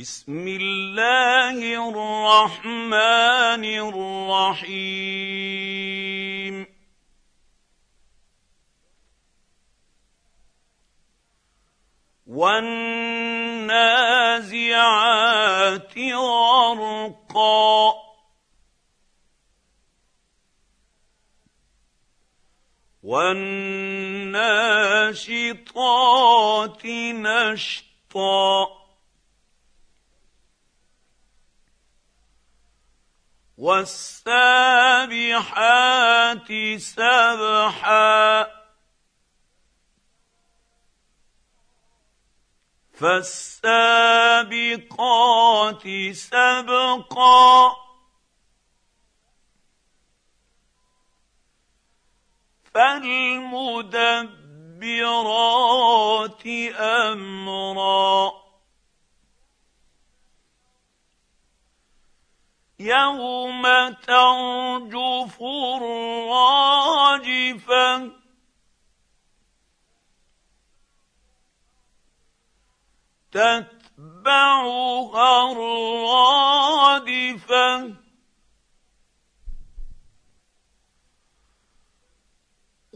بسم الله الرحمن الرحيم. والنازعات غرقا. والناشطات نشطا. والسابحات سبحا. فالسابقات سبقا. فالمدبرات أمرا. يوم ترجف الراجفه تتبعها الرادفه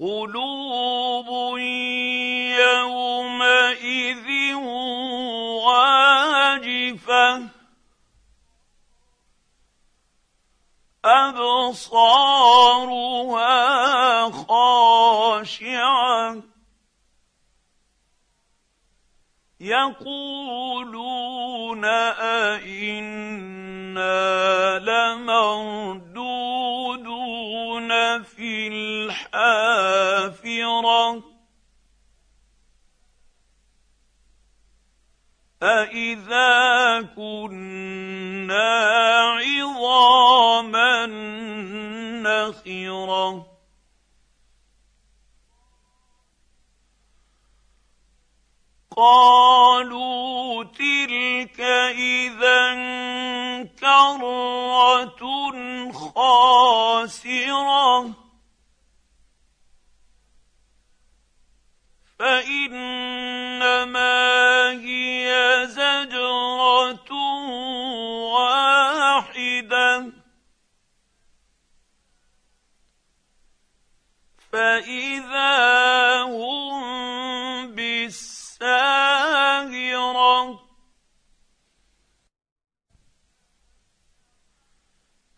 قلوب يومئذ واجفه أبصارها خاشعة. يقولون أئنا لمردودون في الحافرة. أإذا كنا نخرة قالوا تلك إذا كرة خاسرة. فإنما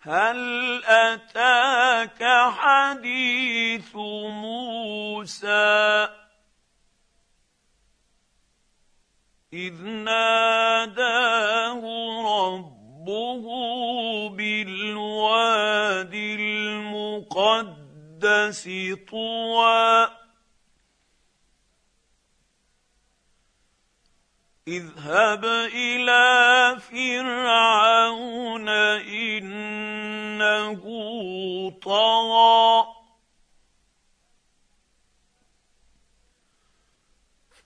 هل أتاك حديث موسى؟ إذ ناداه ربه بالواد المقدس طوى. إذهب إلى فرعون انه طغى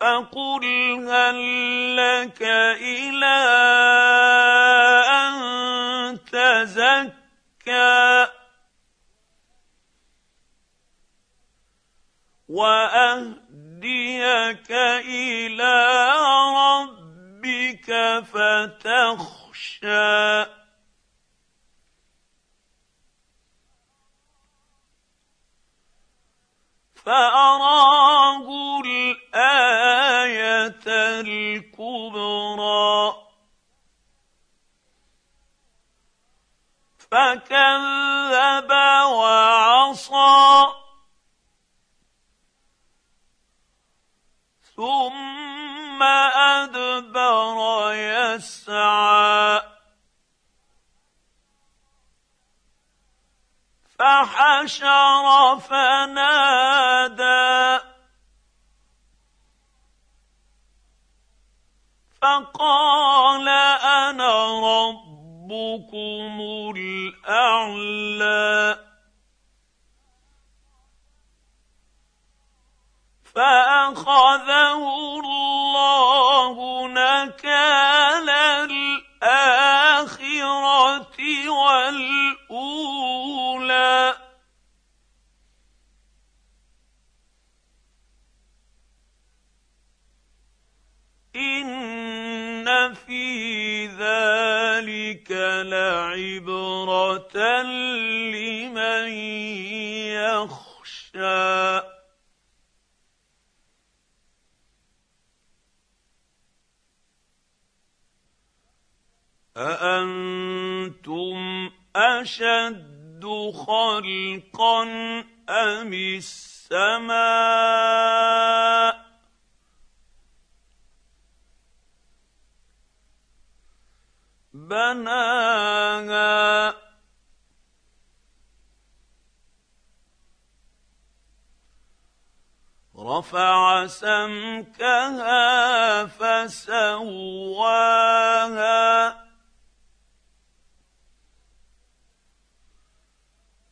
فقل هل لك إلى ان تزكى واهديك إلى ربك فتخشى فأراه الآية الكبرى. فكذب وعصى. فحشر فنادى. فقال أنا ربكم الأعلى. فاخذه في ذلك لعبره لمن يخشى. اانتم اشد خلقا ام السماء بناها. رفع سمكها فسواها.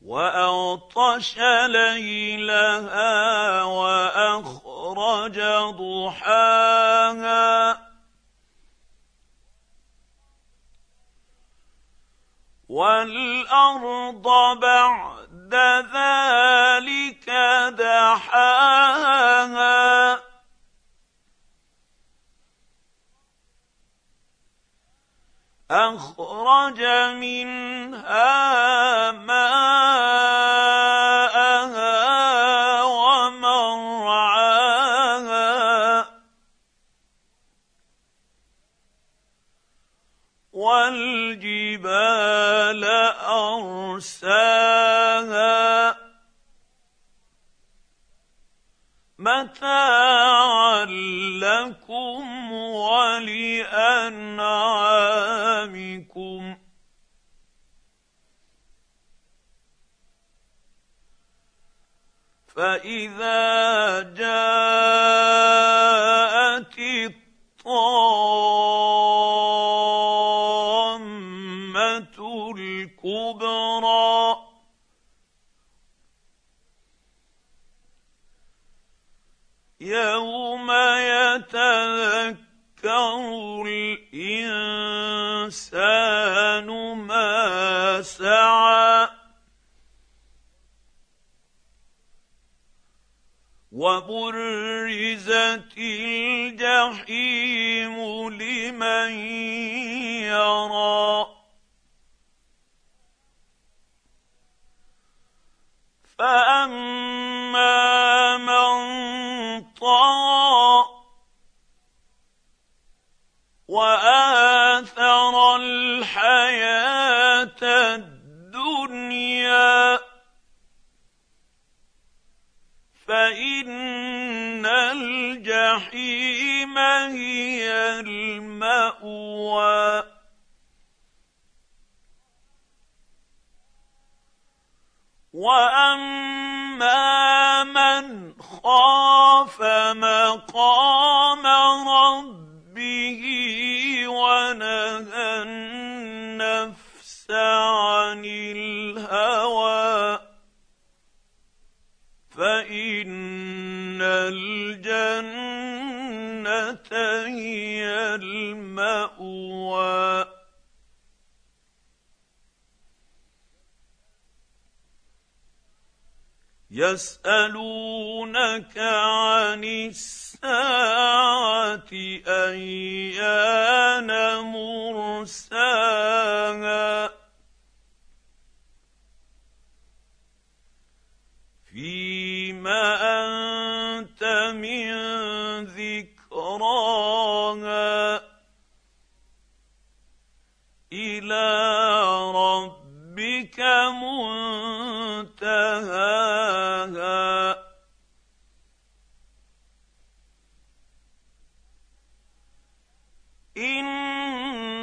وأغطش ليلها وأخرج ضحاها. والارض بعد ذلك دحاها اخرج منها ماءها والجبال أرساها متاعا لكم ولأنعامكم. فإذا جاءت الكبرى يوم يتذكر الإنسان ما سعى وبرزت الجحيم لمن يرى. فاما من طغى واثر الحياة الدنيا فان الجحيم هي الماوى واما من خاف مقام ربه ونهى النفس عن الهوى فان الجنه هي الماوى يسألونك عن الساعة أيان مرساها فيما أنت من